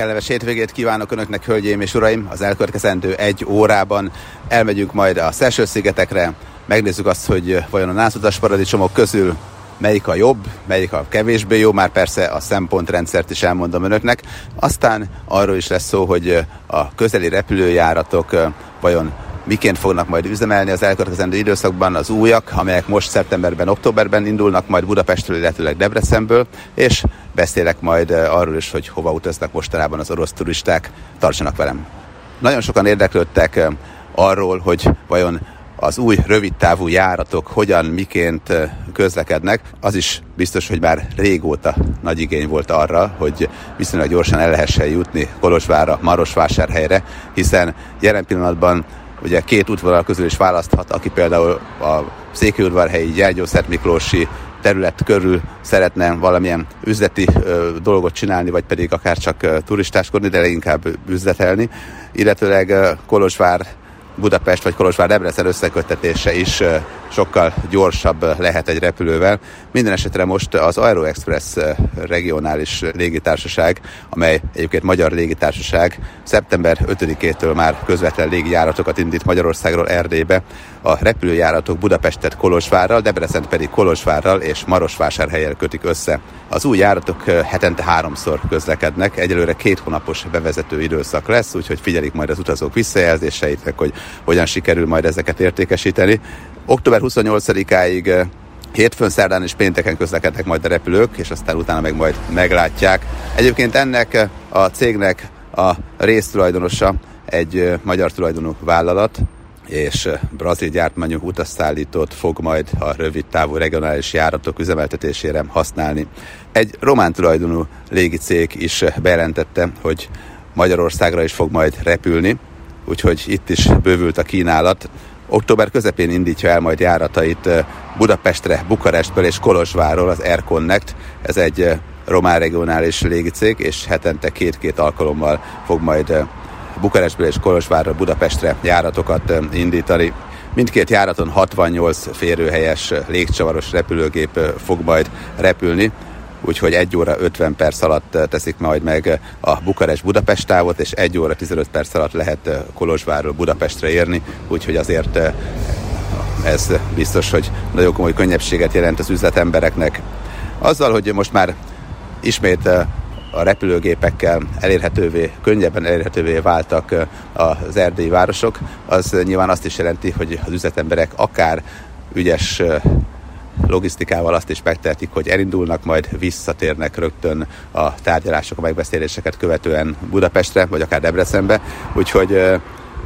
Kellemes hétvégét kívánok Önöknek, hölgyeim és uraim! Az elkövetkezendő egy órában elmegyünk majd a Szelső-szigetekre, megnézzük azt, hogy vajon a nászutas paradicsomok közül melyik a jobb, melyik a kevésbé jó, már persze a szempontrendszert is elmondom önöknek. Aztán arról is lesz szó, hogy a közeli repülőjáratok vajon miként fognak majd üzemelni az elkövetkezendő időszakban az újak, amelyek most szeptemberben, októberben indulnak, majd Budapestről, illetőleg Debrecenből, és beszélek majd arról is, hogy hova utaznak mostanában az orosz turisták. Tartsanak velem! Nagyon sokan érdeklődtek arról, hogy vajon az új rövidtávú járatok hogyan, miként közlekednek, az is biztos, hogy már régóta nagy igény volt arra, hogy viszonylag gyorsan el lehessen jutni Kolozsvárra, Marosvásárhelyre, hiszen jelen pillanatban ugye két útvonal közül is választhat, aki például a Székelyudvarhelyi, Gyergyó, Miklósi terület körül szeretne valamilyen üzleti ö, dolgot csinálni, vagy pedig akár csak ö, turistáskodni, de leginkább üzletelni, illetőleg ö, Kolozsvár Budapest vagy Kolozsvár Debrecen összekötetése is sokkal gyorsabb lehet egy repülővel. Minden esetre most az Aero Express regionális légitársaság, amely egyébként magyar légitársaság, szeptember 5-től már közvetlen légijáratokat indít Magyarországról Erdélybe. A repülőjáratok Budapestet Kolozsvárral, Debrecen pedig Kolozsvárral és Marosvásárhelyel kötik össze. Az új járatok hetente háromszor közlekednek, egyelőre két hónapos bevezető időszak lesz, úgyhogy figyelik majd az utazók visszajelzéseit, hogy hogyan sikerül majd ezeket értékesíteni. Október 28-áig hétfőn, szerdán és pénteken közlekednek majd a repülők, és aztán utána meg majd meglátják. Egyébként ennek a cégnek a résztulajdonosa egy magyar tulajdonú vállalat, és brazil gyártmányú utasszállítót fog majd a rövid távú regionális járatok üzemeltetésére használni. Egy román tulajdonú légicég is bejelentette, hogy Magyarországra is fog majd repülni, úgyhogy itt is bővült a kínálat. Október közepén indítja el majd járatait Budapestre, Bukarestből és Kolozsváról az Air Connect. Ez egy román regionális légicég, és hetente két-két alkalommal fog majd Bukarestből és Kolozsvárra, Budapestre járatokat indítani. Mindkét járaton 68 férőhelyes légcsavaros repülőgép fog majd repülni, úgyhogy 1 óra 50 perc alatt teszik majd meg a Bukarest-Budapest távot, és 1 óra 15 perc alatt lehet Kolozsvárról Budapestre érni, úgyhogy azért ez biztos, hogy nagyon komoly könnyebbséget jelent az üzletembereknek. Azzal, hogy most már ismét a repülőgépekkel elérhetővé, könnyebben elérhetővé váltak az erdélyi városok, az nyilván azt is jelenti, hogy az üzletemberek akár ügyes logisztikával azt is megtehetik, hogy elindulnak, majd visszatérnek rögtön a tárgyalások, a megbeszéléseket követően Budapestre, vagy akár Debrecenbe. Úgyhogy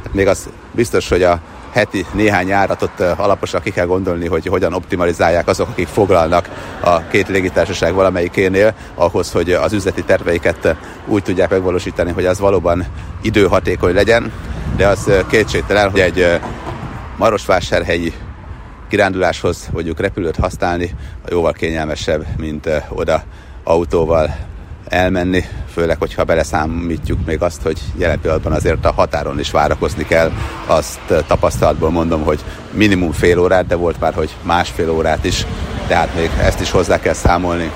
hát még az biztos, hogy a heti néhány járatot alaposan ki kell gondolni, hogy hogyan optimalizálják azok, akik foglalnak a két légitársaság valamelyikénél, ahhoz, hogy az üzleti terveiket úgy tudják megvalósítani, hogy az valóban időhatékony legyen, de az kétségtelen, hogy egy Marosvásárhelyi kiránduláshoz mondjuk repülőt használni, jóval kényelmesebb, mint oda autóval elmenni, főleg, hogyha beleszámítjuk még azt, hogy jelen pillanatban azért a határon is várakozni kell. Azt tapasztalatból mondom, hogy minimum fél órát, de volt már, hogy másfél órát is, tehát még ezt is hozzá kell számolni.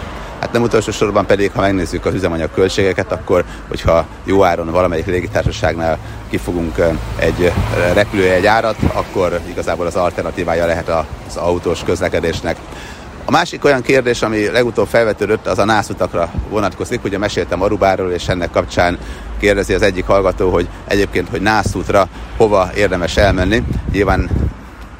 Hát nem utolsó sorban pedig, ha megnézzük az üzemanyag költségeket, akkor, hogyha jó áron valamelyik légitársaságnál kifogunk egy repülő egy árat, akkor igazából az alternatívája lehet az autós közlekedésnek. A másik olyan kérdés, ami legutóbb felvetődött, az a nászutakra vonatkozik. Ugye meséltem Arubáról, és ennek kapcsán kérdezi az egyik hallgató, hogy egyébként, hogy nászútra hova érdemes elmenni. Nyilván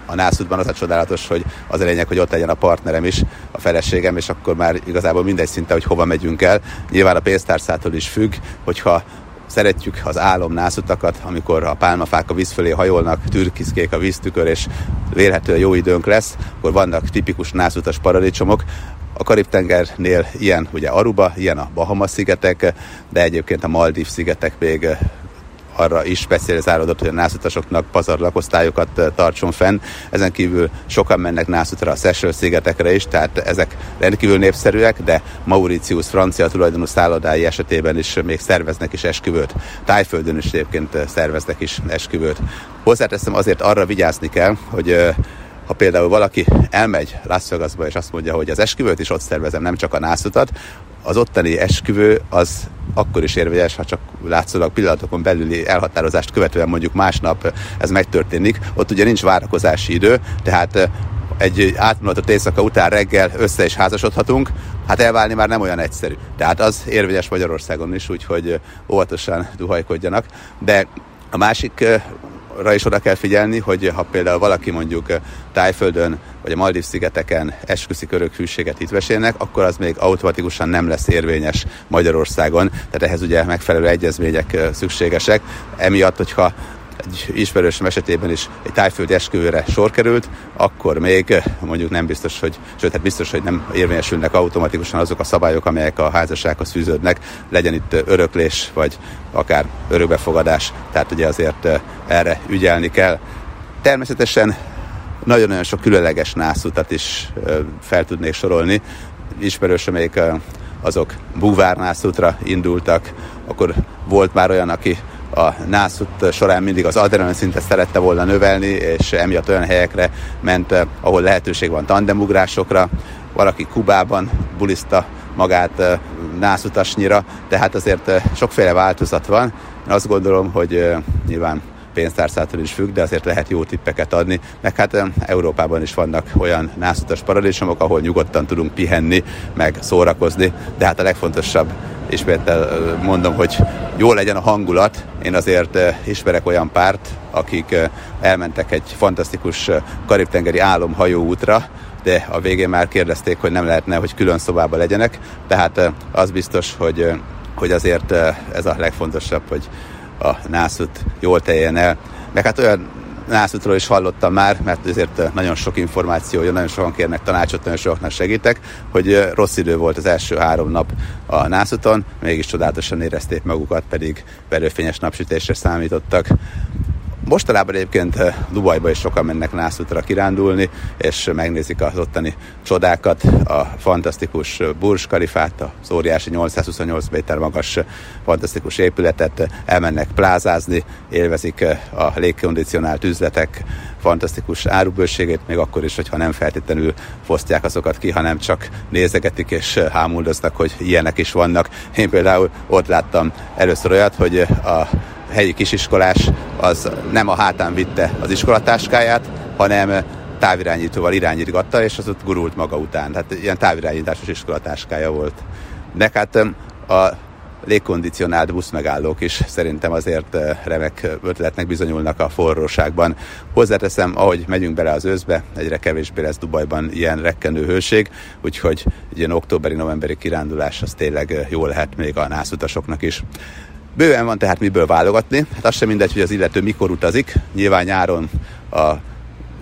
a nászútban az a csodálatos, hogy az a lényeg, hogy ott legyen a partnerem is, a feleségem, és akkor már igazából mindegy szinte, hogy hova megyünk el. Nyilván a pénztárcától is függ, hogyha szeretjük az álomnászutakat, amikor a pálmafák a víz fölé hajolnak, türkiszkék a víztükör, és vélhetően jó időnk lesz, akkor vannak tipikus nászutas paradicsomok, a Karib-tengernél ilyen ugye Aruba, ilyen a Bahama-szigetek, de egyébként a Maldív szigetek még arra is specializálódott, hogy a nászutasoknak pazarlakosztályokat tartson fenn. Ezen kívül sokan mennek nászutra a Seychelles szigetekre is, tehát ezek rendkívül népszerűek, de Mauritius francia tulajdonú szállodái esetében is még szerveznek is esküvőt. Tájföldön is egyébként szerveznek is esküvőt. Hozzáteszem, azért arra vigyázni kell, hogy ha például valaki elmegy Las Vegasba és azt mondja, hogy az esküvőt is ott szervezem, nem csak a nászutat, az ottani esküvő az akkor is érvényes, ha csak látszólag pillanatokon belüli elhatározást követően mondjuk másnap ez megtörténik. Ott ugye nincs várakozási idő, tehát egy átmulatott éjszaka után reggel össze is házasodhatunk, hát elválni már nem olyan egyszerű. Tehát az érvényes Magyarországon is, úgyhogy óvatosan duhajkodjanak. De a másik arra is oda kell figyelni, hogy ha például valaki mondjuk Tájföldön vagy a Maldív szigeteken esküszi körök hűséget hitvesélnek, akkor az még automatikusan nem lesz érvényes Magyarországon. Tehát ehhez ugye megfelelő egyezmények szükségesek. Emiatt, hogyha egy ismerősöm esetében is egy tájföldi esküvőre sor került, akkor még mondjuk nem biztos, hogy, sőt, hát biztos, hogy nem érvényesülnek automatikusan azok a szabályok, amelyek a házassághoz fűződnek, legyen itt öröklés, vagy akár örökbefogadás, tehát ugye azért erre ügyelni kell. Természetesen nagyon-nagyon sok különleges nászutat is fel tudnék sorolni. Ismerősömeik azok búvárnászútra indultak, akkor volt már olyan, aki a nászút során mindig az adrenalin szintet szerette volna növelni, és emiatt olyan helyekre ment, ahol lehetőség van tandemugrásokra. Valaki Kubában buliszta magát nászutasnyira, tehát azért sokféle változat van. Én azt gondolom, hogy nyilván pénztárcától is függ, de azért lehet jó tippeket adni. Meg hát Európában is vannak olyan nászutas paradicsomok, ahol nyugodtan tudunk pihenni, meg szórakozni, de hát a legfontosabb ismét mondom, hogy jó legyen a hangulat. Én azért ismerek olyan párt, akik elmentek egy fantasztikus karib-tengeri álomhajó útra, de a végén már kérdezték, hogy nem lehetne, hogy külön szobába legyenek. Tehát az biztos, hogy, hogy azért ez a legfontosabb, hogy a nászut jól teljen el. Meg hát olyan nászútról is hallottam már, mert ezért nagyon sok információ nagyon sokan kérnek tanácsot, nagyon sokaknak segítek, hogy rossz idő volt az első három nap a nászúton, mégis csodálatosan érezték magukat, pedig verőfényes napsütésre számítottak. Mostanában egyébként eh, Dubajba is sokan mennek nászútra kirándulni, és megnézik az ottani csodákat, a fantasztikus Burj Khalifát, az óriási 828 méter magas fantasztikus épületet, elmennek plázázni, élvezik eh, a légkondicionált üzletek fantasztikus árubőségét, még akkor is, hogyha nem feltétlenül fosztják azokat ki, hanem csak nézegetik és eh, hámuldoznak, hogy ilyenek is vannak. Én például ott láttam először olyat, hogy a helyi kisiskolás az nem a hátán vitte az iskolatáskáját, hanem távirányítóval irányítgatta, és az ott gurult maga után. Tehát ilyen távirányításos iskolatáskája volt. De hát a légkondicionált buszmegállók is szerintem azért remek ötletnek bizonyulnak a forróságban. Hozzáteszem, ahogy megyünk bele az őszbe, egyre kevésbé lesz Dubajban ilyen rekkenő hőség, úgyhogy egy ilyen októberi-novemberi kirándulás az tényleg jó lehet még a nászutasoknak is. Bőven van tehát miből válogatni. Hát az sem mindegy, hogy az illető mikor utazik. Nyilván nyáron a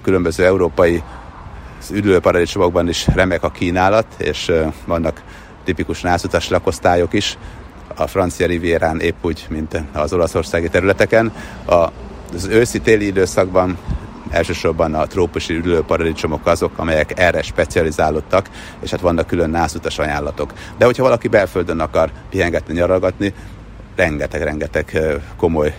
különböző európai üdülőparadicsomokban is remek a kínálat, és vannak tipikus nászutas lakosztályok is. A francia rivérán épp úgy, mint az olaszországi területeken. Az őszi-téli időszakban elsősorban a trópusi üdülőparadicsomok azok, amelyek erre specializálódtak, és hát vannak külön nászutas ajánlatok. De hogyha valaki belföldön akar pihengetni, nyaralgatni, rengeteg-rengeteg komoly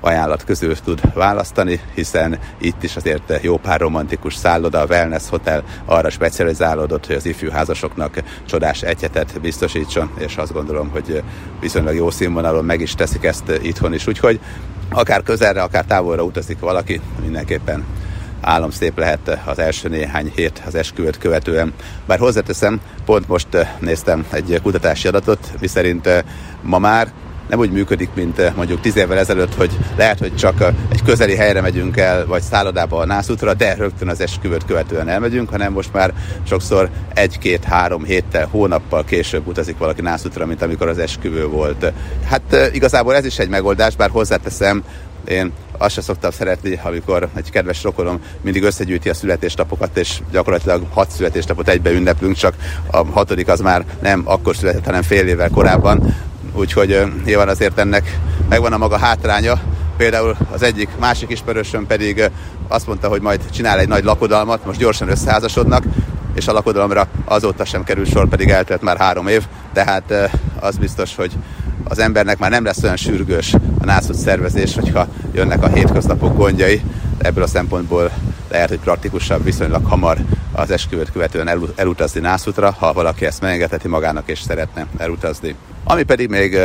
ajánlat közül tud választani, hiszen itt is azért jó pár romantikus szálloda, a wellness hotel arra specializálódott, hogy az ifjú házasoknak csodás egyetet biztosítson, és azt gondolom, hogy viszonylag jó színvonalon meg is teszik ezt itthon is, úgyhogy akár közelre, akár távolra utazik valaki, mindenképpen álom szép lehet az első néhány hét az esküvőt követően. Bár hozzáteszem, pont most néztem egy kutatási adatot, miszerint ma már nem úgy működik, mint eh, mondjuk tíz évvel ezelőtt, hogy lehet, hogy csak eh, egy közeli helyre megyünk el, vagy szállodába a nászútra, de rögtön az esküvőt követően elmegyünk, hanem most már sokszor egy-két-három héttel, hónappal később utazik valaki nászútra, mint amikor az esküvő volt. Hát eh, igazából ez is egy megoldás, bár hozzáteszem, én azt sem szoktam szeretni, amikor egy kedves rokonom mindig összegyűjti a születésnapokat, és gyakorlatilag hat születésnapot egybe ünneplünk, csak a hatodik az már nem akkor született, hanem fél évvel korábban úgyhogy nyilván azért ennek megvan a maga hátránya. Például az egyik másik ismerősöm pedig azt mondta, hogy majd csinál egy nagy lakodalmat, most gyorsan összeházasodnak, és a lakodalomra azóta sem kerül sor, pedig eltelt már három év, tehát az biztos, hogy az embernek már nem lesz olyan sürgős a nászút szervezés, hogyha jönnek a hétköznapok gondjai. Ebből a szempontból lehet, hogy praktikusabb viszonylag hamar az esküvőt követően elutazni nászútra, ha valaki ezt megengedheti magának és szeretne elutazni. Ami pedig még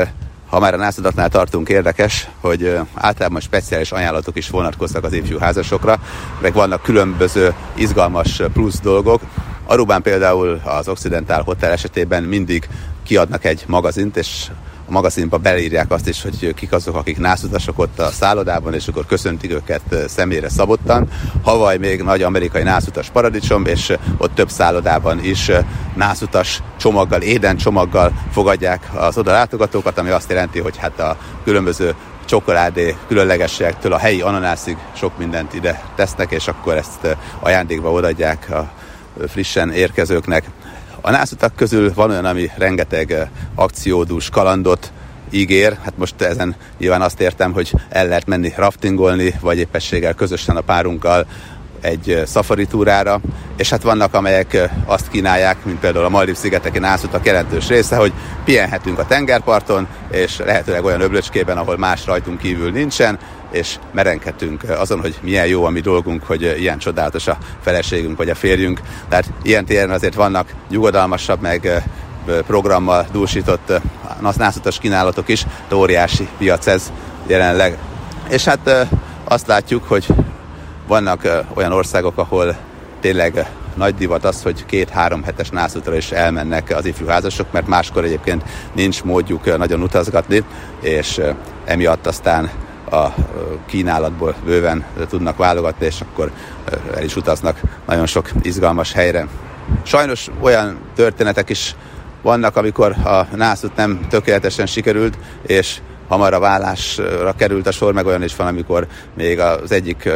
ha már a nászadatnál tartunk érdekes, hogy általában speciális ajánlatok is vonatkoznak az ifjú házasokra, meg vannak különböző izgalmas plusz dolgok. Arubán például az Occidental Hotel esetében mindig kiadnak egy magazint, és a magazinba belírják azt is, hogy kik azok, akik nászutasok ott a szállodában, és akkor köszöntik őket személyre szabottan. Havaj még nagy amerikai nászutas paradicsom, és ott több szállodában is nászutas csomaggal, éden csomaggal fogadják az oda látogatókat, ami azt jelenti, hogy hát a különböző csokoládé különlegességektől a helyi ananászig sok mindent ide tesznek, és akkor ezt ajándékba odaadják a frissen érkezőknek. A nászutak közül van olyan, ami rengeteg eh, akciódús kalandot ígér. Hát most ezen nyilván azt értem, hogy el lehet menni raftingolni, vagy éppességgel közösen a párunkkal egy eh, safari túrára, és hát vannak, amelyek eh, azt kínálják, mint például a Maldiv szigeteki nászutak jelentős része, hogy pihenhetünk a tengerparton, és lehetőleg olyan öblöcskében, ahol más rajtunk kívül nincsen, és merenkedtünk azon, hogy milyen jó a mi dolgunk, hogy ilyen csodálatos a feleségünk vagy a férjünk. Tehát ilyen téren azért vannak nyugodalmasabb, meg programmal dúsított nászutas kínálatok is, de óriási piac ez jelenleg. És hát azt látjuk, hogy vannak olyan országok, ahol tényleg nagy divat az, hogy két-három hetes nászutra is elmennek az ifjú házasok, mert máskor egyébként nincs módjuk nagyon utazgatni, és emiatt aztán a kínálatból bőven tudnak válogatni, és akkor el is utaznak nagyon sok izgalmas helyre. Sajnos olyan történetek is vannak, amikor a nászút nem tökéletesen sikerült, és hamar a vállásra került a sor, meg olyan is van, amikor még az egyik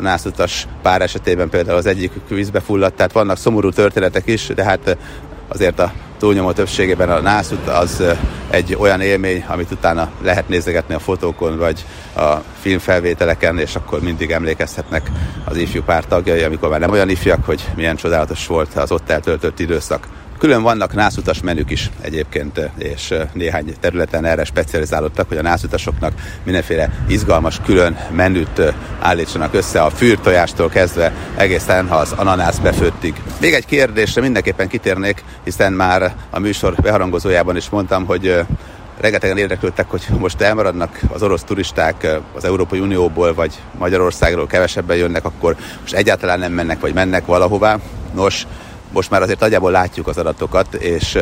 nászutas pár esetében például az egyik vízbe fulladt, tehát vannak szomorú történetek is, de hát azért a túlnyomó többségében a nászút az egy olyan élmény, amit utána lehet nézegetni a fotókon, vagy a filmfelvételeken, és akkor mindig emlékezhetnek az ifjú pár tagjai, amikor már nem olyan ifjak, hogy milyen csodálatos volt az ott eltöltött időszak. Külön vannak nászutas menük is egyébként, és néhány területen erre specializálódtak, hogy a nászutasoknak mindenféle izgalmas külön menüt állítsanak össze a fűrtojástól kezdve egészen az ananász befőttig. Még egy kérdésre mindenképpen kitérnék, hiszen már a műsor beharangozójában is mondtam, hogy rengetegen érdeklődtek, hogy most elmaradnak az orosz turisták az Európai Unióból, vagy Magyarországról kevesebben jönnek, akkor most egyáltalán nem mennek, vagy mennek valahová. Nos, most már azért nagyjából látjuk az adatokat, és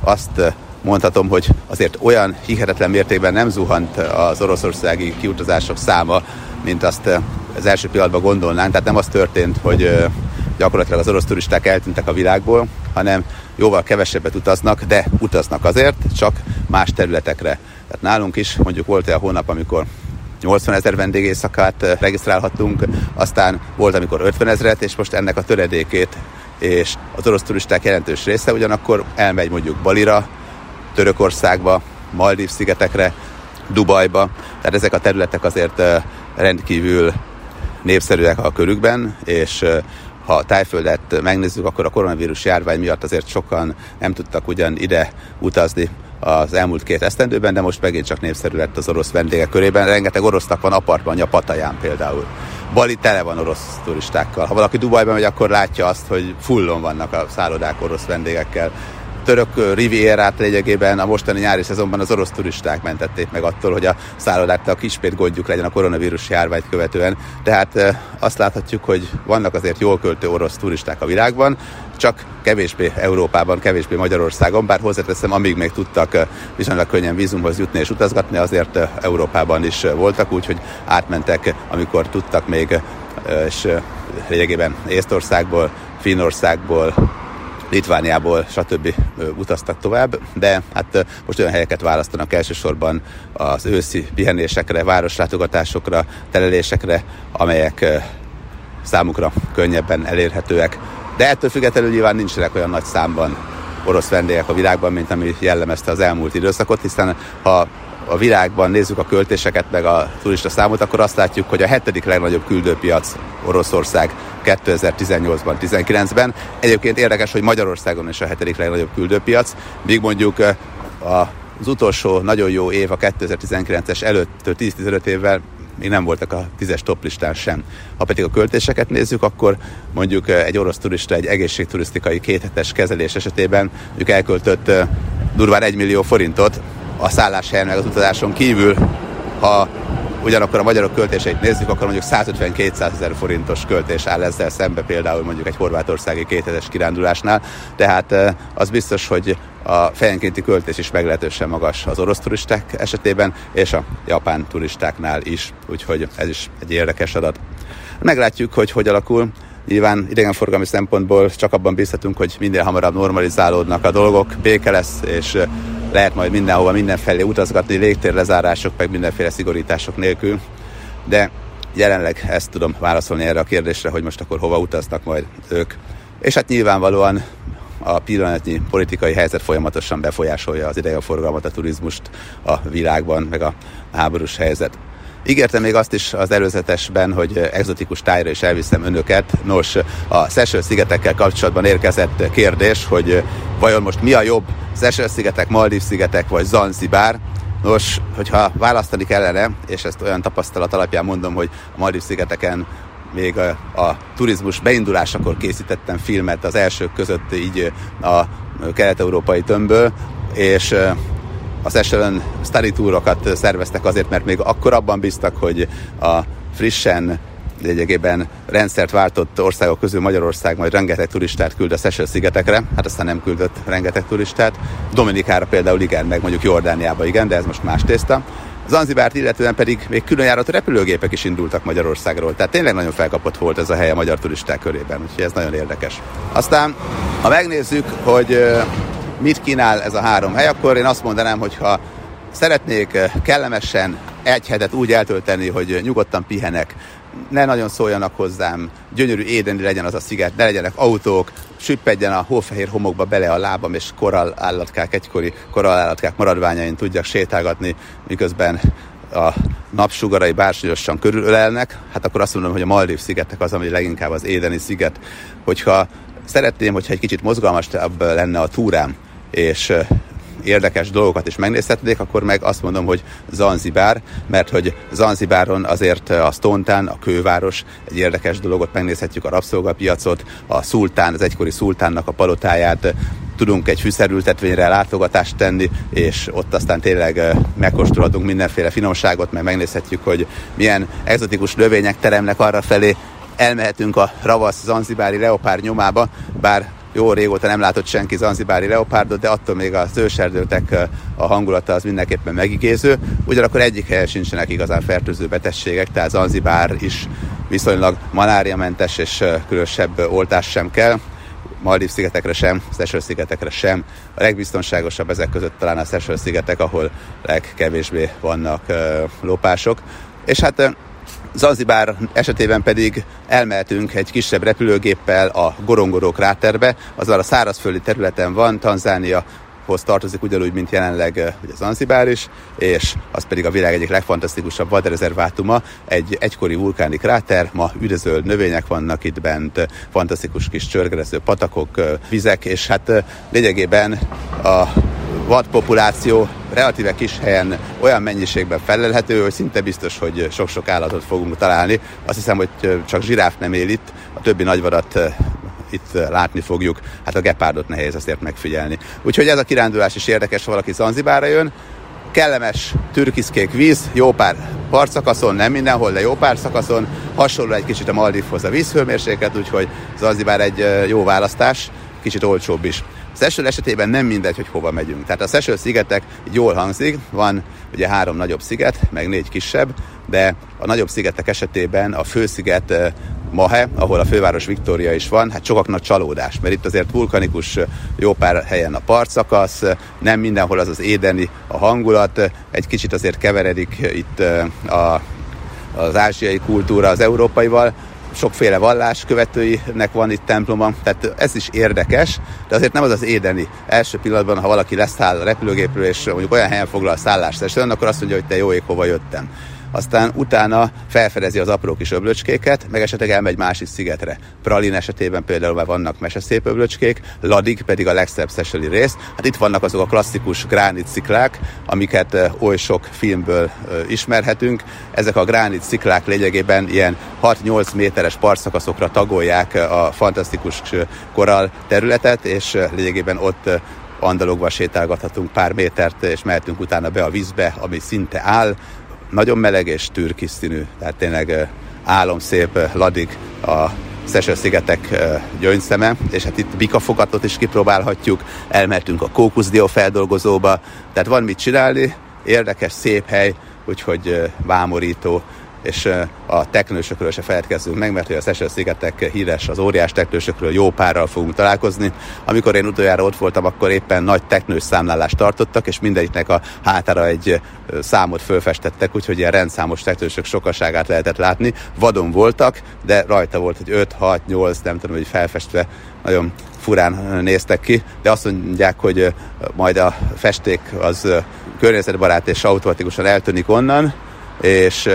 azt mondhatom, hogy azért olyan hihetetlen mértékben nem zuhant az oroszországi kiutazások száma, mint azt az első pillanatban gondolnánk. Tehát nem az történt, hogy gyakorlatilag az orosz turisták eltűntek a világból, hanem jóval kevesebbet utaznak, de utaznak azért, csak más területekre. Tehát nálunk is mondjuk volt olyan hónap, amikor 80 ezer vendégészakát regisztrálhattunk, aztán volt, amikor 50 ezeret, és most ennek a töredékét és az orosz turisták jelentős része ugyanakkor elmegy mondjuk Balira, Törökországba, Maldív szigetekre, Dubajba, tehát ezek a területek azért rendkívül népszerűek a körükben, és ha a tájföldet megnézzük, akkor a koronavírus járvány miatt azért sokan nem tudtak ugyan ide utazni az elmúlt két esztendőben, de most megint csak népszerű lett az orosz vendégek körében. Rengeteg orosznak van apartmanja Pataján például. Bali tele van orosz turistákkal. Ha valaki Dubajba megy, akkor látja azt, hogy fullon vannak a szállodák orosz vendégekkel. Török rivierát lényegében a mostani nyári szezonban az orosz turisták mentették meg attól, hogy a szállodáknak kispét gondjuk legyen a koronavírus járványt követően. Tehát azt láthatjuk, hogy vannak azért jól költő orosz turisták a világban, csak kevésbé Európában, kevésbé Magyarországon, bár hozzáteszem, amíg még tudtak viszonylag könnyen vízumhoz jutni és utazgatni, azért Európában is voltak, úgyhogy átmentek, amikor tudtak még, és lényegében Észtországból, Finnországból, Litvániából, stb. utaztak tovább, de hát most olyan helyeket választanak elsősorban az őszi pihenésekre, városlátogatásokra, telelésekre, amelyek számukra könnyebben elérhetőek. De ettől függetlenül nyilván nincsenek olyan nagy számban orosz vendégek a világban, mint ami jellemezte az elmúlt időszakot, hiszen ha a világban nézzük a költéseket, meg a turista számot, akkor azt látjuk, hogy a hetedik legnagyobb küldőpiac Oroszország 2018-ban, 19-ben. Egyébként érdekes, hogy Magyarországon is a hetedik legnagyobb küldőpiac, míg mondjuk az utolsó nagyon jó év a 2019-es előtt 10-15 évvel még nem voltak a tízes toplistán sem. Ha pedig a költéseket nézzük, akkor mondjuk egy orosz turista egy egészségturisztikai kéthetes kezelés esetében ők elköltött durván 1 millió forintot a szálláshelyen meg az utazáson kívül, ha ugyanakkor a magyarok költéseit nézzük, akkor mondjuk 150-200 ezer forintos költés áll ezzel szembe például mondjuk egy horvátországi kétezes kirándulásnál, tehát az biztos, hogy a fejenkénti költés is meglehetősen magas az orosz turisták esetében, és a japán turistáknál is, úgyhogy ez is egy érdekes adat. Meglátjuk, hogy hogy alakul. Nyilván idegenforgalmi szempontból csak abban bízhatunk, hogy minél hamarabb normalizálódnak a dolgok, béke lesz, és lehet majd mindenhova, mindenfelé utazgatni, légtérlezárások, meg mindenféle szigorítások nélkül. De jelenleg ezt tudom válaszolni erre a kérdésre, hogy most akkor hova utaznak majd ők. És hát nyilvánvalóan a pillanatnyi politikai helyzet folyamatosan befolyásolja az idegenforgalmat, a turizmust a világban, meg a háborús helyzet. Ígértem még azt is az előzetesben, hogy exotikus tájra is elviszem önöket. Nos, a Seychelles szigetekkel kapcsolatban érkezett kérdés, hogy vajon most mi a jobb, Seychelles szigetek, Maldív szigetek vagy Zanzibár? Nos, hogyha választani kellene, és ezt olyan tapasztalat alapján mondom, hogy a Maldív szigeteken még a, a turizmus beindulásakor készítettem filmet az elsők között így a kelet-európai tömbből, és az Echelon study túrokat szerveztek azért, mert még akkor abban bíztak, hogy a frissen lényegében rendszert váltott országok közül Magyarország majd rengeteg turistát küld a Seychelles szigetekre, hát aztán nem küldött rengeteg turistát. Dominikára például igen, meg mondjuk Jordániába igen, de ez most más tészta. Zanzibárt illetően pedig még különjáratú repülőgépek is indultak Magyarországról. Tehát tényleg nagyon felkapott volt ez a hely a magyar turisták körében, úgyhogy ez nagyon érdekes. Aztán, ha megnézzük, hogy mit kínál ez a három hely, akkor én azt mondanám, hogy ha szeretnék kellemesen egy hetet úgy eltölteni, hogy nyugodtan pihenek, ne nagyon szóljanak hozzám, gyönyörű édeni legyen az a sziget, ne legyenek autók, süppedjen a hófehér homokba bele a lábam, és korall állatkák, egykori korall állatkák maradványain tudjak sétálgatni, miközben a napsugarai bársonyosan körülölelnek, hát akkor azt mondom, hogy a Maldív szigetek az, ami leginkább az édeni sziget. Hogyha szeretném, hogyha egy kicsit mozgalmasabb lenne a túrám, és érdekes dolgokat is megnézhetnék, akkor meg azt mondom, hogy Zanzibár, mert hogy Zanzibáron azért a Stontán, a kőváros, egy érdekes dologot megnézhetjük a rabszolgapiacot, a szultán, az egykori szultánnak a palotáját, tudunk egy fűszerültetvényre látogatást tenni, és ott aztán tényleg megkóstolhatunk mindenféle finomságot, meg megnézhetjük, hogy milyen egzotikus növények teremnek arra felé, elmehetünk a ravasz zanzibári leopár nyomába, bár jó régóta nem látott senki zanzibári leopárdot, de attól még az őserdőtek a hangulata az mindenképpen megigéző. Ugyanakkor egyik helyen sincsenek igazán fertőző betegségek, tehát zanzibár is viszonylag maláriamentes és különösebb oltás sem kell. Maldív szigetekre sem, Seychelles szigetekre sem. A legbiztonságosabb ezek között talán a Seychelles szigetek, ahol legkevésbé vannak lopások. És hát Zanzibár esetében pedig elmehetünk egy kisebb repülőgéppel a Gorongoró kráterbe, az a szárazföldi területen van, Tanzánia hoz tartozik ugyanúgy, mint jelenleg ugye Zanzibár is, és az pedig a világ egyik legfantasztikusabb vadrezervátuma, egy egykori vulkáni kráter, ma üdezöld növények vannak itt bent, fantasztikus kis csörgerező patakok, vizek, és hát lényegében a vadpopuláció relatíve kis helyen olyan mennyiségben felelhető, hogy szinte biztos, hogy sok-sok állatot fogunk találni. Azt hiszem, hogy csak zsiráf nem él itt, a többi nagyvadat itt látni fogjuk. Hát a gepárdot nehéz azért megfigyelni. Úgyhogy ez a kirándulás is érdekes, ha valaki Zanzibára jön. Kellemes türkiszkék víz, jó pár partszakaszon, nem mindenhol, de jó pár szakaszon. Hasonló egy kicsit a Maldivhoz a vízhőmérséklet, úgyhogy Zanzibár egy jó választás, kicsit olcsóbb is. Szesöl esetében nem mindegy, hogy hova megyünk. Tehát a Szesöl szigetek jól hangzik, van ugye három nagyobb sziget, meg négy kisebb, de a nagyobb szigetek esetében a fősziget Mahe, ahol a főváros Viktória is van, hát sokaknak csalódás, mert itt azért vulkanikus jó pár helyen a partszakasz, nem mindenhol az az édeni a hangulat, egy kicsit azért keveredik itt a, az ázsiai kultúra az európaival, sokféle vallás követőinek van itt temploma, tehát ez is érdekes, de azért nem az az édeni. Első pillanatban, ha valaki leszáll a repülőgépről, és mondjuk olyan helyen foglal szállást, és akkor azt mondja, hogy te jó ég, hova jöttem aztán utána felfedezi az apró kis öblöcskéket, meg esetleg elmegy másik szigetre. Pralin esetében például már vannak meseszép öblöcskék, Ladig pedig a legszebb szeseli rész. Hát itt vannak azok a klasszikus gránit sziklák, amiket oly sok filmből ismerhetünk. Ezek a gránit sziklák lényegében ilyen 6-8 méteres partszakaszokra tagolják a fantasztikus korall területet, és lényegében ott andalogva sétálgathatunk pár métert, és mehetünk utána be a vízbe, ami szinte áll. Nagyon meleg és türkis színű, tehát tényleg álomszép, ladig a Szesel-szigetek gyöngyszeme, és hát itt bikafogatot is kipróbálhatjuk, elmertünk a kókuszdió feldolgozóba, tehát van mit csinálni, érdekes, szép hely, úgyhogy vámorító, és a teknősökről se feledkezzünk meg, mert a Seychelles szigetek híres az óriás teknősökről, jó párral fogunk találkozni. Amikor én utoljára ott voltam, akkor éppen nagy teknős számlálást tartottak, és mindegyiknek a hátára egy számot fölfestettek, úgyhogy ilyen rendszámos teknősök sokaságát lehetett látni. Vadon voltak, de rajta volt, hogy 5, 6, 8, nem tudom, hogy felfestve nagyon furán néztek ki, de azt mondják, hogy majd a festék az környezetbarát és automatikusan eltűnik onnan, és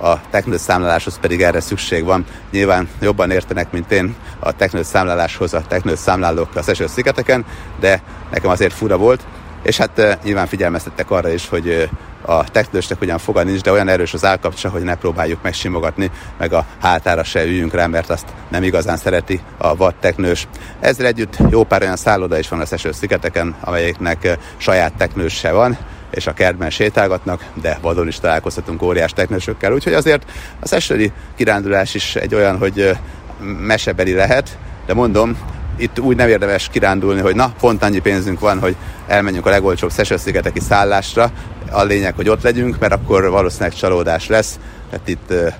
a technős számláláshoz pedig erre szükség van. Nyilván jobban értenek, mint én a technős számláláshoz a technős számlálók a Szeső szigeteken, de nekem azért fura volt, és hát uh, nyilván figyelmeztettek arra is, hogy uh, a teknősnek ugyan foga nincs, de olyan erős az állkapcsa, hogy ne próbáljuk megsimogatni, meg a hátára se üljünk rá, mert azt nem igazán szereti a vad teknős. Ezzel együtt jó pár olyan szálloda is van a Szeső szigeteken, amelyeknek uh, saját teknős se van, és a kertben sétálgatnak, de vadon is találkozhatunk óriás teknősökkel. Úgyhogy azért az esői kirándulás is egy olyan, hogy mesebeli lehet, de mondom, itt úgy nem érdemes kirándulni, hogy na, pont annyi pénzünk van, hogy elmenjünk a legolcsóbb Szesel-szigeteki szállásra. A lényeg, hogy ott legyünk, mert akkor valószínűleg csalódás lesz. Tehát itt uh,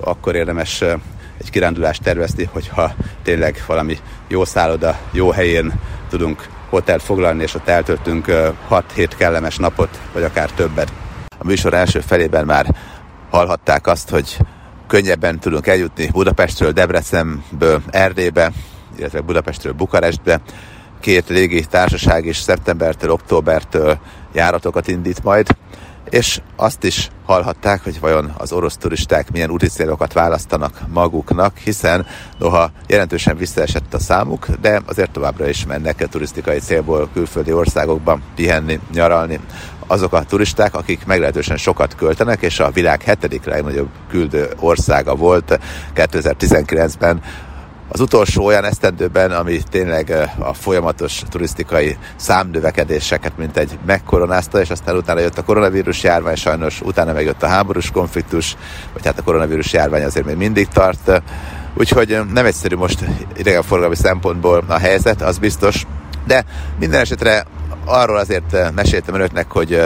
akkor érdemes uh, egy kirándulást tervezni, hogyha tényleg valami jó szálloda, jó helyén tudunk hotelt foglalni, és ott eltöltünk 6-7 kellemes napot, vagy akár többet. A műsor első felében már hallhatták azt, hogy könnyebben tudunk eljutni Budapestről, Debrecenből, Erdélybe, illetve Budapestről Bukarestbe. Két légi társaság is szeptembertől, októbertől járatokat indít majd és azt is hallhatták, hogy vajon az orosz turisták milyen úti célokat választanak maguknak, hiszen noha jelentősen visszaesett a számuk, de azért továbbra is mennek turisztikai célból külföldi országokba pihenni, nyaralni. Azok a turisták, akik meglehetősen sokat költenek, és a világ hetedik legnagyobb küldő országa volt 2019-ben az utolsó olyan esztendőben, ami tényleg a folyamatos turisztikai számnövekedéseket, mint egy megkoronázta, és aztán utána jött a koronavírus járvány, sajnos utána megjött a háborús konfliktus, vagy hát a koronavírus járvány azért még mindig tart. Úgyhogy nem egyszerű most idegenforgalmi szempontból a helyzet, az biztos, de minden esetre arról azért meséltem önöknek, hogy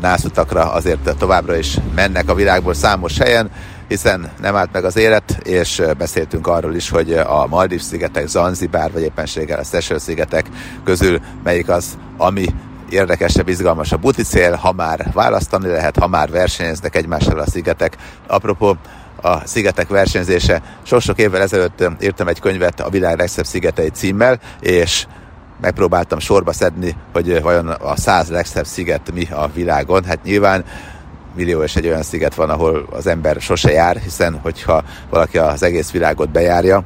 nászutakra azért továbbra is mennek a világból számos helyen, hiszen nem állt meg az élet, és beszéltünk arról is, hogy a Maldív szigetek, Zanzibár, vagy éppenséggel a Seychelles szigetek közül melyik az, ami érdekesebb, izgalmasabb úti cél, ha már választani lehet, ha már versenyeznek egymással a szigetek. Apropó, a szigetek versenyzése. Sok-sok évvel ezelőtt írtam egy könyvet a világ legszebb szigetei címmel, és megpróbáltam sorba szedni, hogy vajon a száz legszebb sziget mi a világon. Hát nyilván millió és egy olyan sziget van, ahol az ember sose jár, hiszen hogyha valaki az egész világot bejárja,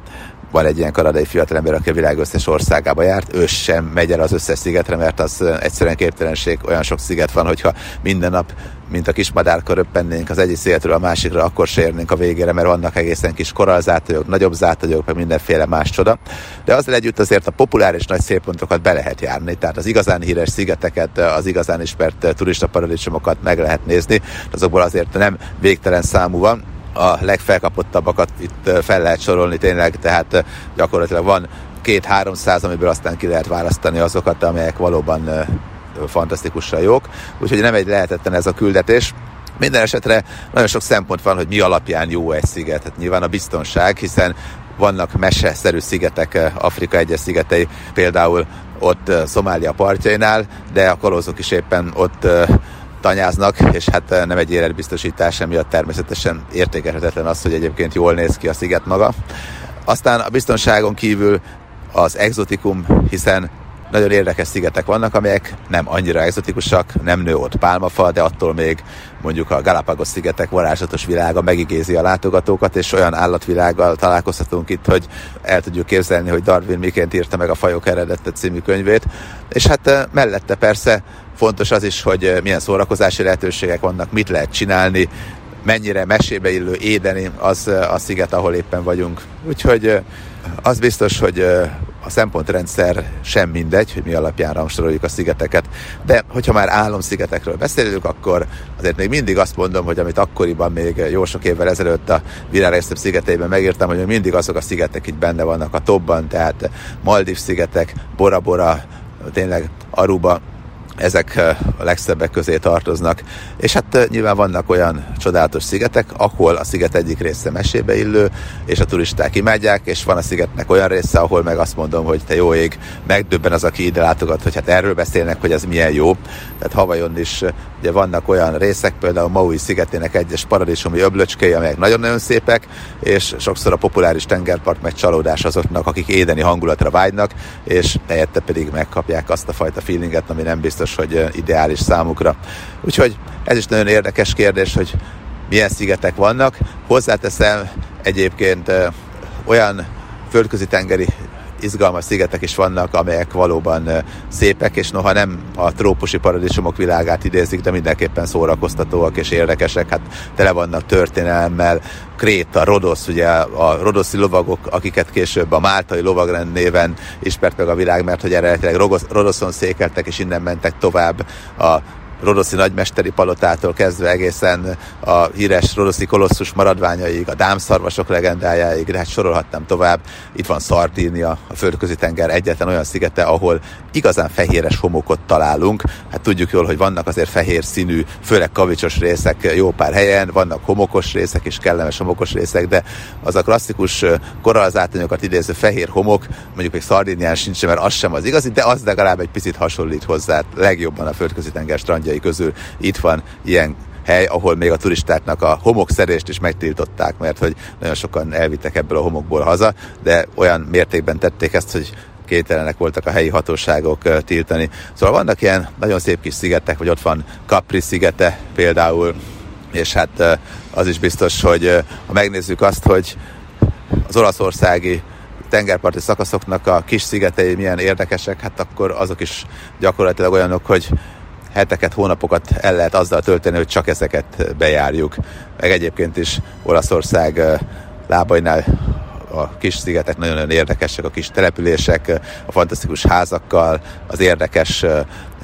van egy ilyen kanadai fiatalember, aki a világ összes országába járt, ő sem megy el az összes szigetre, mert az egyszerűen képtelenség, olyan sok sziget van, hogyha minden nap, mint a kis madárka röppennénk az egyik szigetről a másikra, akkor se érnénk a végére, mert vannak egészen kis koralzátagyok, nagyobb zátagyok, meg mindenféle más csoda. De azzal együtt azért a populáris nagy szélpontokat be lehet járni, tehát az igazán híres szigeteket, az igazán ismert turista paradicsomokat meg lehet nézni, azokból azért nem végtelen számú van, a legfelkapottabbakat itt fel lehet sorolni tényleg, tehát gyakorlatilag van két-háromszáz, amiből aztán ki lehet választani azokat, amelyek valóban fantasztikusan jók. Úgyhogy nem egy lehetetlen ez a küldetés. Minden esetre nagyon sok szempont van, hogy mi alapján jó egy sziget. Hát nyilván a biztonság, hiszen vannak meseszerű szigetek, Afrika egyes szigetei, például ott Szomália partjainál, de a kalózok is éppen ott tanyáznak, és hát eh, nem egy életbiztosítás, emiatt természetesen értékelhetetlen az, hogy egyébként jól néz ki a sziget maga. Aztán a biztonságon kívül az exotikum, hiszen nagyon érdekes szigetek vannak, amelyek nem annyira exotikusak, nem nő ott pálmafa, de attól még mondjuk a Galapagos szigetek varázslatos világa megigézi a látogatókat, és olyan állatvilággal találkozhatunk itt, hogy el tudjuk képzelni, hogy Darwin miként írta meg a Fajok eredete című könyvét. És hát eh, mellette persze Fontos az is, hogy eh, milyen szórakozási lehetőségek vannak, mit lehet csinálni, mennyire mesébe illő édeni az eh, a sziget, ahol éppen vagyunk. Úgyhogy eh, az biztos, hogy a szempontrendszer sem mindegy, hogy mi alapján rangsoroljuk a szigeteket, de hogyha már álomszigetekről beszélünk, akkor azért még mindig azt mondom, hogy amit akkoriban még jó sok évvel ezelőtt a világ szigeteiben megírtam, hogy még mindig azok a szigetek itt benne vannak a topban, tehát Maldív szigetek, Bora Bora, tényleg Aruba, ezek a legszebbek közé tartoznak. És hát nyilván vannak olyan csodálatos szigetek, ahol a sziget egyik része mesébe illő, és a turisták imádják, és van a szigetnek olyan része, ahol meg azt mondom, hogy te jó ég, megdöbben az, aki ide látogat, hogy hát erről beszélnek, hogy ez milyen jó. Tehát Havajon is ugye vannak olyan részek, például Maui szigetének egyes paradicsomi öblöcskei, amelyek nagyon-nagyon szépek, és sokszor a populáris tengerpart meg csalódás azoknak, akik édeni hangulatra vágynak, és helyette pedig megkapják azt a fajta feelinget, ami nem biztos biztos, hogy ideális számukra. Úgyhogy ez is nagyon érdekes kérdés, hogy milyen szigetek vannak. Hozzáteszem egyébként olyan földközi tengeri izgalmas szigetek is vannak, amelyek valóban szépek, és noha nem a trópusi paradicsomok világát idézik, de mindenképpen szórakoztatóak és érdekesek, hát tele vannak történelemmel, Kréta, Rodosz, ugye a rodoszi lovagok, akiket később a Máltai lovagrend néven ismert meg a világ, mert hogy eredetileg Rodoszon székeltek, és innen mentek tovább a rodoszi nagymesteri palotától kezdve egészen a híres rodoszi kolosszus maradványaig, a dámszarvasok legendájáig, de hát sorolhatnám tovább. Itt van Szardínia, a földközi tenger egyetlen olyan szigete, ahol igazán fehéres homokot találunk. Hát tudjuk jól, hogy vannak azért fehér színű, főleg kavicsos részek jó pár helyen, vannak homokos részek és kellemes homokos részek, de az a klasszikus korallzátonyokat idéző fehér homok, mondjuk még Szardínián sincs, mert az sem az igazi, de az legalább egy picit hasonlít hozzá, legjobban a földközi tenger strandjai közül itt van ilyen hely, ahol még a turistáknak a homokszerést is megtiltották, mert hogy nagyon sokan elvittek ebből a homokból haza, de olyan mértékben tették ezt, hogy kételenek voltak a helyi hatóságok tiltani. Szóval vannak ilyen nagyon szép kis szigetek, vagy ott van Capri szigete például, és hát az is biztos, hogy ha megnézzük azt, hogy az olaszországi tengerparti szakaszoknak a kis szigetei milyen érdekesek, hát akkor azok is gyakorlatilag olyanok, hogy heteket, hónapokat el lehet azzal tölteni, hogy csak ezeket bejárjuk. Meg egyébként is Olaszország lábainál a kis szigetek nagyon-nagyon érdekesek, a kis települések, a fantasztikus házakkal, az érdekes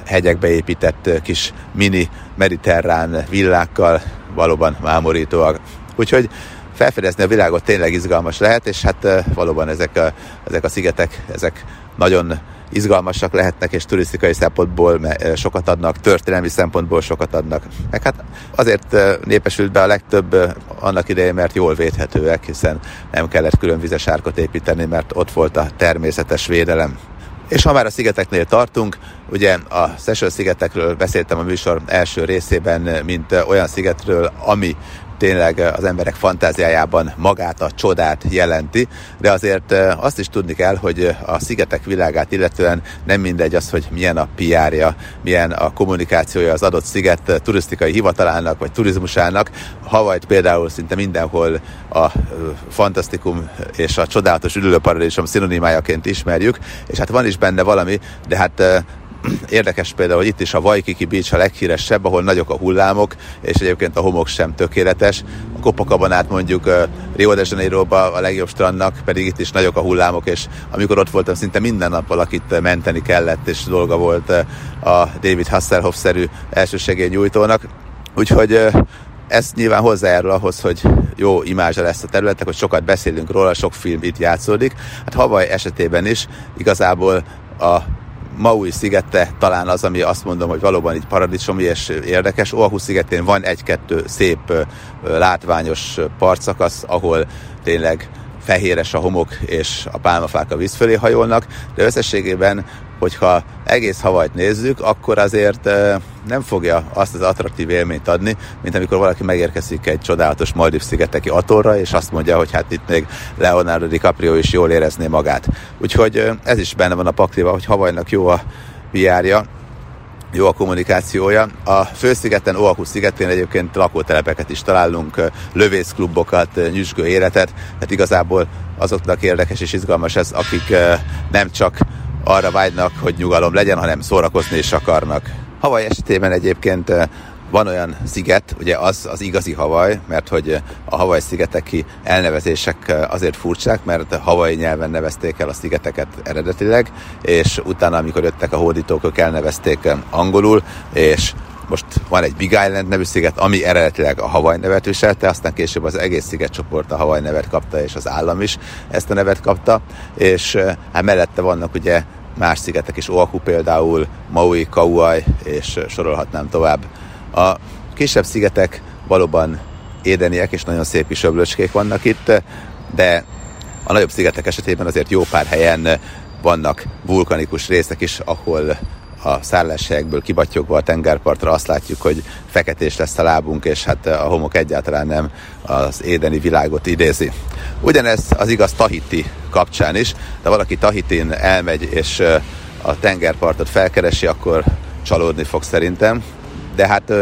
hegyekbe épített kis mini mediterrán villákkal valóban mámorítóak. Úgyhogy felfedezni a világot tényleg izgalmas lehet, és hát valóban ezek a, ezek a szigetek, ezek nagyon izgalmasak lehetnek, és turisztikai szempontból sokat adnak, történelmi szempontból sokat adnak. Meg hát azért népesült be a legtöbb annak idején, mert jól védhetőek, hiszen nem kellett külön vizes árkot építeni, mert ott volt a természetes védelem. És ha már a szigeteknél tartunk, ugye a Seychelles szigetekről beszéltem a műsor első részében, mint olyan szigetről, ami tényleg az emberek fantáziájában magát a csodát jelenti, de azért azt is tudni kell, hogy a szigetek világát illetően nem mindegy az, hogy milyen a PR-ja, milyen a kommunikációja az adott sziget turisztikai hivatalának vagy turizmusának. Havajt például szinte mindenhol a fantasztikum és a csodálatos üdülőparadicsom szinonimájaként ismerjük, és hát van is benne valami, de hát Érdekes például, hogy itt is a Waikiki Beach a leghíresebb, ahol nagyok a hullámok, és egyébként a homok sem tökéletes. A Copacabana mondjuk Rio de janeiro a legjobb strandnak, pedig itt is nagyok a hullámok, és amikor ott voltam, szinte minden nap valakit menteni kellett, és dolga volt a David Hasselhoff-szerű elsősegélynyújtónak. Úgyhogy ez nyilván hozzájárul ahhoz, hogy jó imázsa lesz a területek, hogy sokat beszélünk róla, sok film itt játszódik. Hát Hawaii esetében is igazából a Maui szigete talán az, ami azt mondom, hogy valóban így paradicsomi és érdekes. Oahu szigetén van egy-kettő szép, látványos partszakasz, ahol tényleg fehéres a homok és a pálmafák a víz fölé hajolnak, de összességében, hogyha egész havajt nézzük, akkor azért nem fogja azt az attraktív élményt adni, mint amikor valaki megérkezik egy csodálatos Maldív szigeteki atorra, és azt mondja, hogy hát itt még Leonardo DiCaprio is jól érezné magát. Úgyhogy ez is benne van a pakliba, hogy havajnak jó a PR-ja, jó a kommunikációja. A főszigeten, Oahu szigetén egyébként lakótelepeket is találunk, lövészklubokat, nyüzsgő életet, tehát igazából azoknak érdekes és izgalmas ez, akik nem csak arra vágynak, hogy nyugalom legyen, hanem szórakozni is akarnak. Havaj esetében egyébként van olyan sziget, ugye az az igazi Havaj, mert hogy a Havaj szigeteki elnevezések azért furcsák, mert Havaj nyelven nevezték el a szigeteket eredetileg, és utána, amikor jöttek a hódítók, ők elnevezték angolul, és most van egy Big Island nevű sziget, ami eredetileg a Hawaii nevet viselte, aztán később az egész szigetcsoport a Hawaii nevet kapta, és az állam is ezt a nevet kapta, és hát mellette vannak ugye más szigetek is, Oahu például, Maui, Kauai, és sorolhatnám tovább. A kisebb szigetek valóban édeniek, és nagyon szép kis öblöcskék vannak itt, de a nagyobb szigetek esetében azért jó pár helyen vannak vulkanikus részek is, ahol a szálláshelyekből kibatyogva a tengerpartra azt látjuk, hogy feketés lesz a lábunk, és hát a homok egyáltalán nem az édeni világot idézi. Ugyanez az igaz Tahiti kapcsán is, de valaki Tahitin elmegy és a tengerpartot felkeresi, akkor csalódni fog szerintem. De hát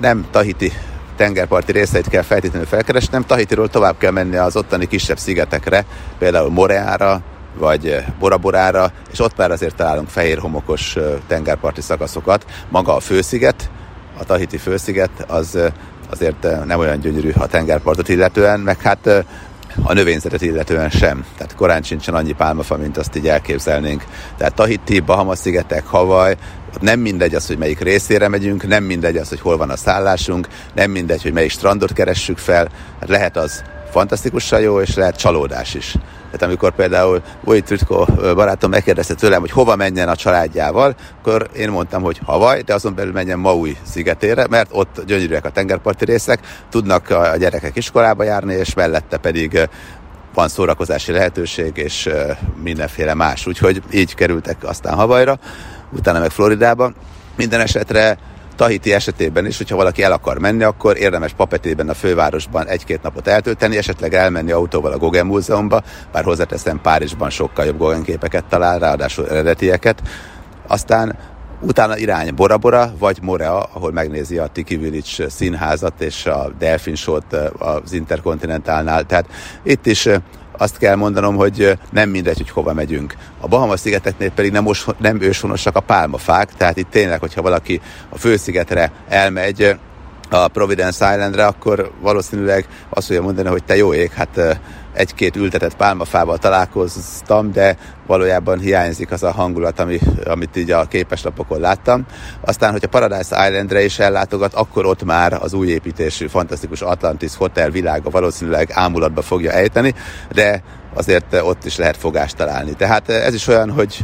nem Tahiti tengerparti részeit kell feltétlenül felkeresnem, Tahitiról tovább kell menni az ottani kisebb szigetekre, például Moreára, vagy Boraborára, és ott már azért találunk fehér homokos tengerparti szakaszokat. Maga a fősziget, a Tahiti fősziget, az azért nem olyan gyönyörű a tengerpartot illetően, meg hát a növényzetet illetően sem. Tehát korán sincsen annyi pálmafa, mint azt így elképzelnénk. Tehát Tahiti, Bahama-szigetek, Havaj, nem mindegy az, hogy melyik részére megyünk, nem mindegy az, hogy hol van a szállásunk, nem mindegy, hogy melyik strandot keressük fel. Hát lehet az fantasztikusan jó, és lehet csalódás is. Tehát amikor például Vojt Trütko barátom megkérdezte tőlem, hogy hova menjen a családjával, akkor én mondtam, hogy Havaj, de azon belül menjen Maui szigetére, mert ott gyönyörűek a tengerparti részek, tudnak a gyerekek iskolába járni, és mellette pedig van szórakozási lehetőség, és mindenféle más. Úgyhogy így kerültek aztán Havajra, utána meg Floridába. Minden esetre Tahiti esetében is, hogyha valaki el akar menni, akkor érdemes Papetében a fővárosban egy-két napot eltölteni, esetleg elmenni autóval a Gauguin Múzeumba, bár hozzáteszem Párizsban sokkal jobb Gauguin képeket talál, ráadásul eredetieket. Aztán utána irány Bora Bora, vagy Morea, ahol megnézi a Tiki Village színházat és a Delfin Show-t az Interkontinentálnál. Tehát itt is azt kell mondanom, hogy nem mindegy, hogy hova megyünk. A Bahama-szigeteknél pedig nem, most, nem őshonosak a pálmafák, tehát itt tényleg, hogyha valaki a főszigetre elmegy, a Providence Islandre, akkor valószínűleg azt fogja mondani, hogy te jó ég, hát egy-két ültetett pálmafával találkoztam, de valójában hiányzik az a hangulat, ami, amit így a képeslapokon láttam. Aztán, hogyha Paradise Islandre is ellátogat, akkor ott már az új építésű, fantasztikus Atlantis Hotel világa valószínűleg ámulatba fogja ejteni, de azért ott is lehet fogást találni. Tehát ez is olyan, hogy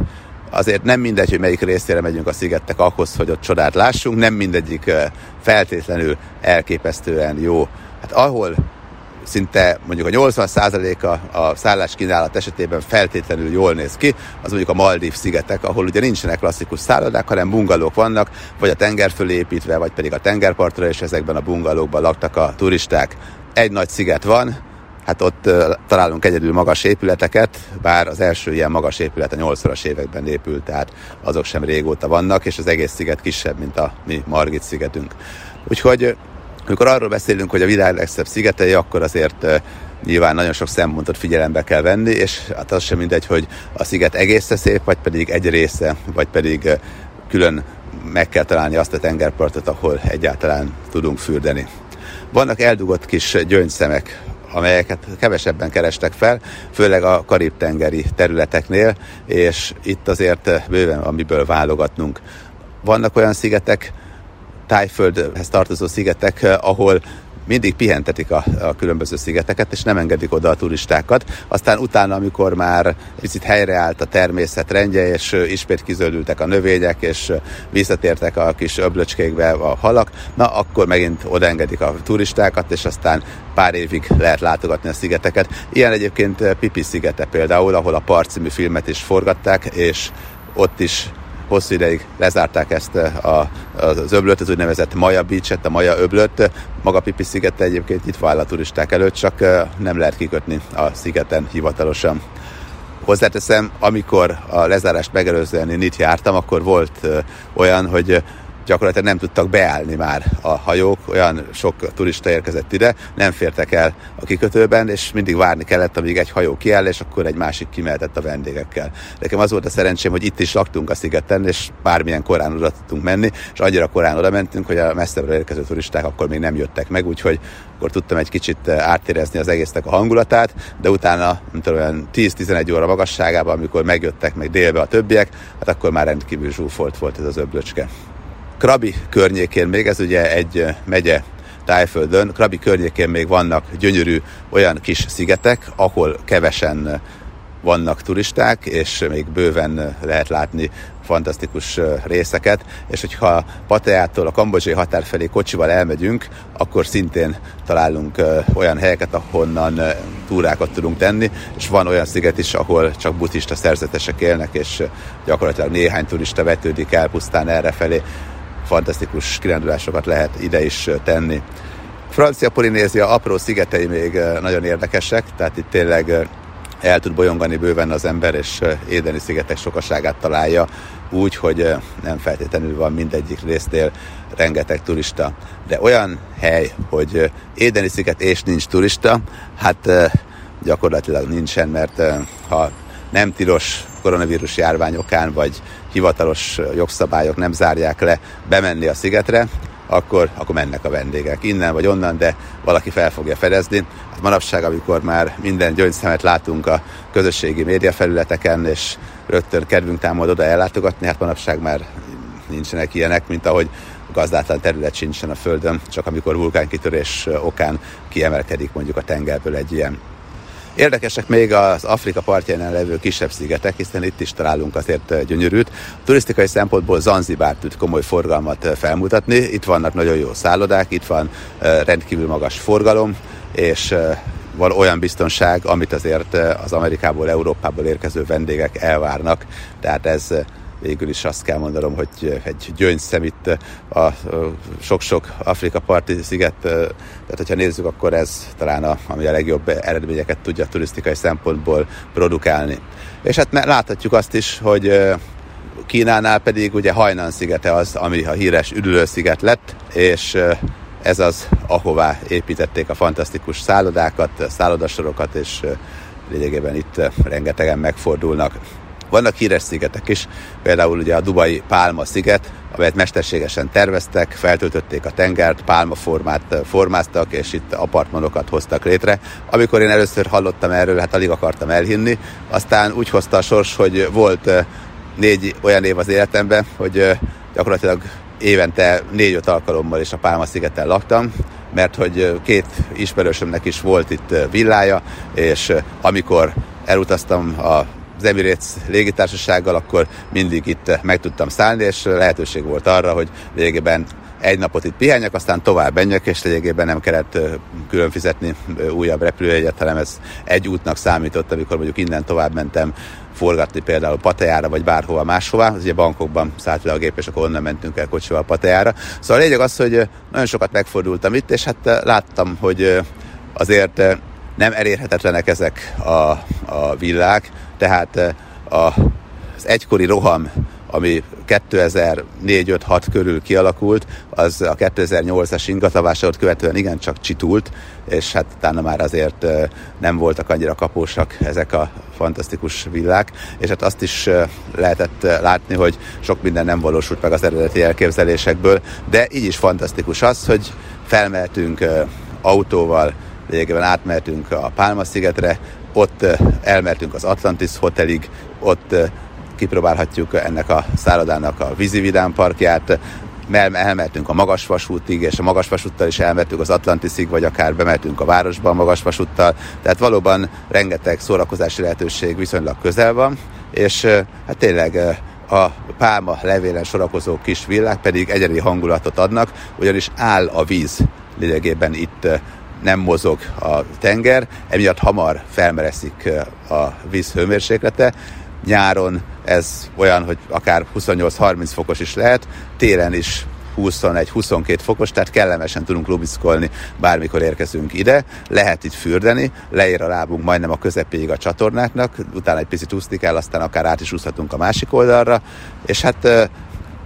azért nem mindegy, hogy melyik részére megyünk a szigettek ahhoz, hogy ott csodát lássunk, nem mindegyik feltétlenül elképesztően jó. Hát ahol szinte mondjuk a 80%-a a szállás kínálat esetében feltétlenül jól néz ki, az mondjuk a Maldív szigetek, ahol ugye nincsenek klasszikus szállodák, hanem bungalók vannak, vagy a tenger fölé építve, vagy pedig a tengerpartra, és ezekben a bungalókban laktak a turisták. Egy nagy sziget van, hát ott találunk egyedül magas épületeket, bár az első ilyen magas épület a 80-as években épült, tehát azok sem régóta vannak, és az egész sziget kisebb, mint a mi Margit szigetünk. Úgyhogy amikor arról beszélünk, hogy a világ legszebb szigetei, akkor azért nyilván nagyon sok szempontot figyelembe kell venni, és hát az sem mindegy, hogy a sziget egésze szép, vagy pedig egy része, vagy pedig külön meg kell találni azt a tengerpartot, ahol egyáltalán tudunk fürdeni. Vannak eldugott kis gyöngyszemek amelyeket kevesebben kerestek fel, főleg a karib-tengeri területeknél, és itt azért bőven amiből válogatnunk. Vannak olyan szigetek, Tájföldhez tartozó szigetek, ahol mindig pihentetik a, a különböző szigeteket, és nem engedik oda a turistákat. Aztán utána, amikor már picit helyreállt a természet rendje, és ismét kizöldültek a növények, és visszatértek a kis öblöcskékbe a halak, na akkor megint odaengedik a turistákat, és aztán pár évig lehet látogatni a szigeteket. Ilyen egyébként Pipi szigete például, ahol a Part filmet is forgatták, és ott is hosszú ideig lezárták ezt eh, a, az öblöt, az úgynevezett Maja Beach-et, a Maja öblöt. Maga Pipi szigete egyébként itt áll a turisták előtt, csak eh, nem lehet kikötni a szigeten hivatalosan. Hozzáteszem, amikor a lezárást megelőzően én itt jártam, akkor volt ö, olyan, hogy gyakorlatilag nem tudtak beállni már a hajók, olyan sok turista érkezett ide, nem fértek el a kikötőben, és mindig várni kellett, amíg egy hajó kiáll, és akkor egy másik kimehetett a vendégekkel. Nekem az volt a szerencsém, hogy itt is laktunk a szigeten, és bármilyen korán oda tudtunk menni, és annyira korán oda mentünk, hogy a messzebbről érkező turisták akkor még nem jöttek meg, úgyhogy akkor tudtam egy kicsit áttérezni az egésznek a hangulatát, de utána, mint olyan 10-11 óra magasságában, amikor megjöttek meg délbe a többiek, hát akkor már rendkívül zsúfolt volt ez az öblöcske. Krabi környékén még, ez ugye egy megye Tájföldön, Krabi környékén még vannak gyönyörű olyan kis szigetek, ahol kevesen vannak turisták, és még bőven lehet látni fantasztikus részeket, és hogyha Pateától a kambodzsai határ felé kocsival elmegyünk, akkor szintén találunk olyan helyeket, ahonnan túrákat tudunk tenni, és van olyan sziget is, ahol csak buddhista szerzetesek élnek, és gyakorlatilag néhány turista vetődik el pusztán erre felé fantasztikus kirándulásokat lehet ide is tenni. Francia Polinézia apró szigetei még nagyon érdekesek, tehát itt tényleg el tud bolyongani bőven az ember, és Édeni szigetek sokaságát találja úgy, hogy nem feltétlenül van mindegyik résznél rengeteg turista. De olyan hely, hogy Édeni sziget és nincs turista, hát gyakorlatilag nincsen, mert ha nem tilos koronavírus járványokán, vagy hivatalos jogszabályok nem zárják le bemenni a szigetre, akkor, akkor mennek a vendégek innen vagy onnan, de valaki fel fogja fedezni. Hát manapság, amikor már minden gyöngyszemet látunk a közösségi médiafelületeken, és rögtön kedvünk támad oda ellátogatni, hát manapság már nincsenek ilyenek, mint ahogy gazdátlan terület sincsen a Földön, csak amikor vulkánkitörés okán kiemelkedik mondjuk a tengerből egy ilyen Érdekesek még az Afrika partján levő kisebb szigetek, hiszen itt is találunk azért gyönyörűt. A turisztikai szempontból Zanzibár tud komoly forgalmat felmutatni. Itt vannak nagyon jó szállodák, itt van rendkívül magas forgalom, és van olyan biztonság, amit azért az Amerikából, Európából érkező vendégek elvárnak. Tehát ez végül is azt kell mondanom, hogy egy gyöngyszem itt a sok-sok Afrika parti sziget, tehát hogyha nézzük, akkor ez talán a, ami a legjobb eredményeket tudja turisztikai szempontból produkálni. És hát láthatjuk azt is, hogy Kínánál pedig ugye Hajnan szigete az, ami a híres üdülősziget lett, és ez az, ahová építették a fantasztikus szállodákat, szállodasorokat, és lényegében itt rengetegen megfordulnak. Vannak híres szigetek is, például ugye a Dubai Pálma sziget, amelyet mesterségesen terveztek, feltöltötték a tengert, pálmaformát formáztak, és itt apartmanokat hoztak létre. Amikor én először hallottam erről, hát alig akartam elhinni, aztán úgy hozta a sors, hogy volt négy olyan év az életemben, hogy gyakorlatilag évente négy-öt alkalommal is a Pálma szigeten laktam, mert hogy két ismerősömnek is volt itt villája, és amikor elutaztam a az Emirates légitársasággal, akkor mindig itt meg tudtam szállni, és lehetőség volt arra, hogy végében egy napot itt pihenjek, aztán tovább menjek, és lényegében nem kellett külön fizetni újabb repülőjegyet, hanem ez egy útnak számított, amikor mondjuk innen tovább mentem forgatni például Patejára, vagy bárhova máshova. Az ugye bankokban szállt le a gép, és akkor onnan mentünk el kocsival Patejára. Szóval a lényeg az, hogy nagyon sokat megfordultam itt, és hát láttam, hogy azért nem elérhetetlenek ezek a, a villák, tehát a, az egykori roham, ami 2004-5-6 körül kialakult, az a 2008-as ingatavásot követően igencsak csitult, és hát utána már azért nem voltak annyira kapósak ezek a fantasztikus villák, és hát azt is lehetett látni, hogy sok minden nem valósult meg az eredeti elképzelésekből, de így is fantasztikus az, hogy felmeltünk autóval lényegében átmehetünk a Pálma-szigetre, ott elmertünk az Atlantis Hotelig, ott kipróbálhatjuk ennek a szállodának a vízividám parkját, elmertünk a magasvasútig, és a magasvasúttal is elmertünk az Atlantisig, vagy akár bemertünk a városba a magasvasúttal. Tehát valóban rengeteg szórakozási lehetőség viszonylag közel van, és hát tényleg a pálma levélen sorakozó kis villák pedig egyedi hangulatot adnak, ugyanis áll a víz lényegében itt nem mozog a tenger, emiatt hamar felmereszik a víz hőmérséklete. Nyáron ez olyan, hogy akár 28-30 fokos is lehet, télen is 21-22 fokos, tehát kellemesen tudunk lubiszkolni, bármikor érkezünk ide. Lehet itt fürdeni, leér a lábunk majdnem a közepéig a csatornáknak, utána egy picit úszni kell, aztán akár át is úszhatunk a másik oldalra, és hát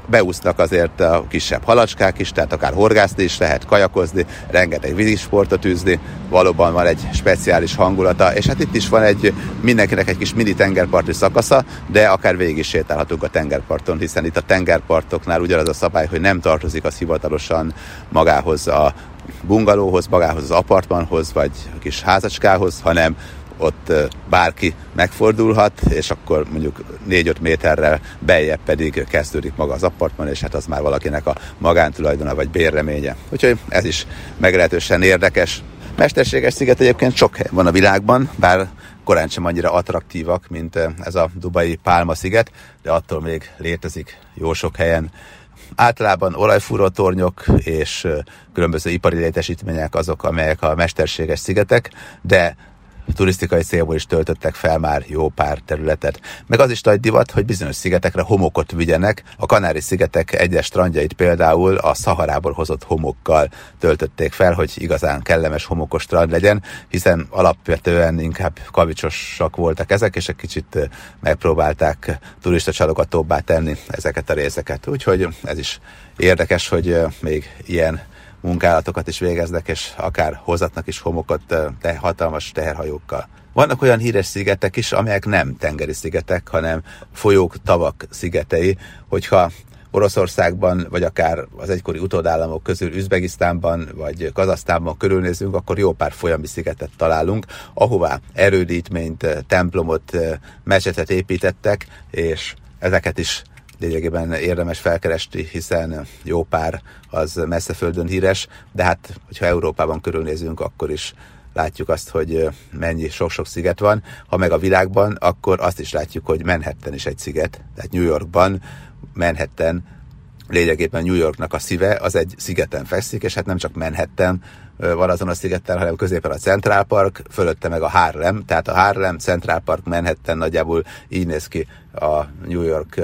beúsznak azért a kisebb halacskák is, tehát akár horgászni is lehet, kajakozni, rengeteg vízisportot űzni, valóban van egy speciális hangulata, és hát itt is van egy mindenkinek egy kis mini tengerparti szakasza, de akár végig is sétálhatunk a tengerparton, hiszen itt a tengerpartoknál ugyanaz a szabály, hogy nem tartozik az hivatalosan magához a bungalóhoz, magához az apartmanhoz, vagy a kis házacskához, hanem ott bárki megfordulhat, és akkor mondjuk 4-5 méterrel beljebb pedig kezdődik maga az apartman, és hát az már valakinek a magántulajdona vagy bérreménye. Úgyhogy ez is meglehetősen érdekes. Mesterséges sziget egyébként sok hely van a világban, bár korán sem annyira attraktívak, mint ez a Dubai Pálma sziget, de attól még létezik jó sok helyen általában olajfúrótornyok és különböző ipari létesítmények azok, amelyek a mesterséges szigetek, de turisztikai célból is töltöttek fel már jó pár területet. Meg az is nagy divat, hogy bizonyos szigetekre homokot vigyenek. A Kanári-szigetek egyes strandjait például a Szaharából hozott homokkal töltötték fel, hogy igazán kellemes homokos strand legyen, hiszen alapvetően inkább kavicsosak voltak ezek, és egy kicsit megpróbálták turista csalogatóbbá tenni ezeket a részeket. Úgyhogy ez is érdekes, hogy még ilyen munkálatokat is végeznek, és akár hozatnak is homokot te, hatalmas teherhajókkal. Vannak olyan híres szigetek is, amelyek nem tengeri szigetek, hanem folyók, tavak szigetei, hogyha Oroszországban, vagy akár az egykori utódállamok közül Üzbegisztánban, vagy Kazasztánban körülnézünk, akkor jó pár folyami szigetet találunk, ahová erődítményt, templomot, mesetet építettek, és ezeket is lényegében érdemes felkeresni, hiszen jó pár az messze földön híres, de hát, hogyha Európában körülnézünk, akkor is látjuk azt, hogy mennyi sok-sok sziget van. Ha meg a világban, akkor azt is látjuk, hogy Manhattan is egy sziget. Tehát New Yorkban Manhattan lényegében New Yorknak a szíve, az egy szigeten fekszik, és hát nem csak Manhattan van azon a szigeten, hanem középen a Central Park, fölötte meg a Harlem, tehát a Harlem, Central Park, Manhattan nagyjából így néz ki a New York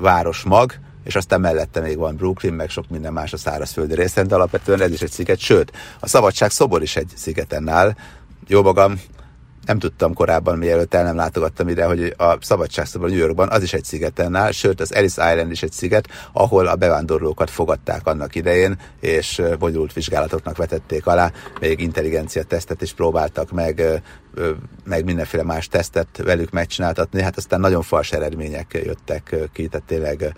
városmag, és aztán mellette még van Brooklyn, meg sok minden más a szárazföldi részen, de alapvetően ez is egy sziget, sőt, a Szabadság szobor is egy szigeten áll. Jó magam, nem tudtam korábban, mielőtt el nem látogattam ide, hogy a Szabadságszobor New Yorkban az is egy szigeten áll, sőt az Ellis Island is egy sziget, ahol a bevándorlókat fogadták annak idején, és bonyolult vizsgálatoknak vetették alá, még intelligencia tesztet is próbáltak meg, meg mindenféle más tesztet velük megcsináltatni, hát aztán nagyon fals eredmények jöttek ki, tehát tényleg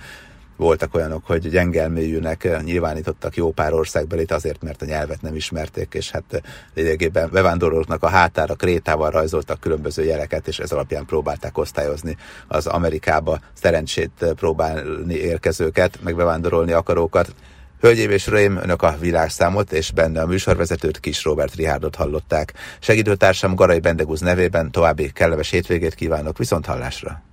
voltak olyanok, hogy gyengelméjűnek nyilvánítottak jó pár országbelit azért, mert a nyelvet nem ismerték, és hát lényegében bevándorlóknak a hátára krétával rajzoltak különböző jeleket, és ez alapján próbálták osztályozni az Amerikába szerencsét próbálni érkezőket, meg bevándorolni akarókat. Hölgyeim és Uraim, Önök a világszámot és benne a műsorvezetőt Kis Robert Rihárdot hallották. Segítőtársam Garai Bendegúz nevében további kellemes hétvégét kívánok, viszont hallásra!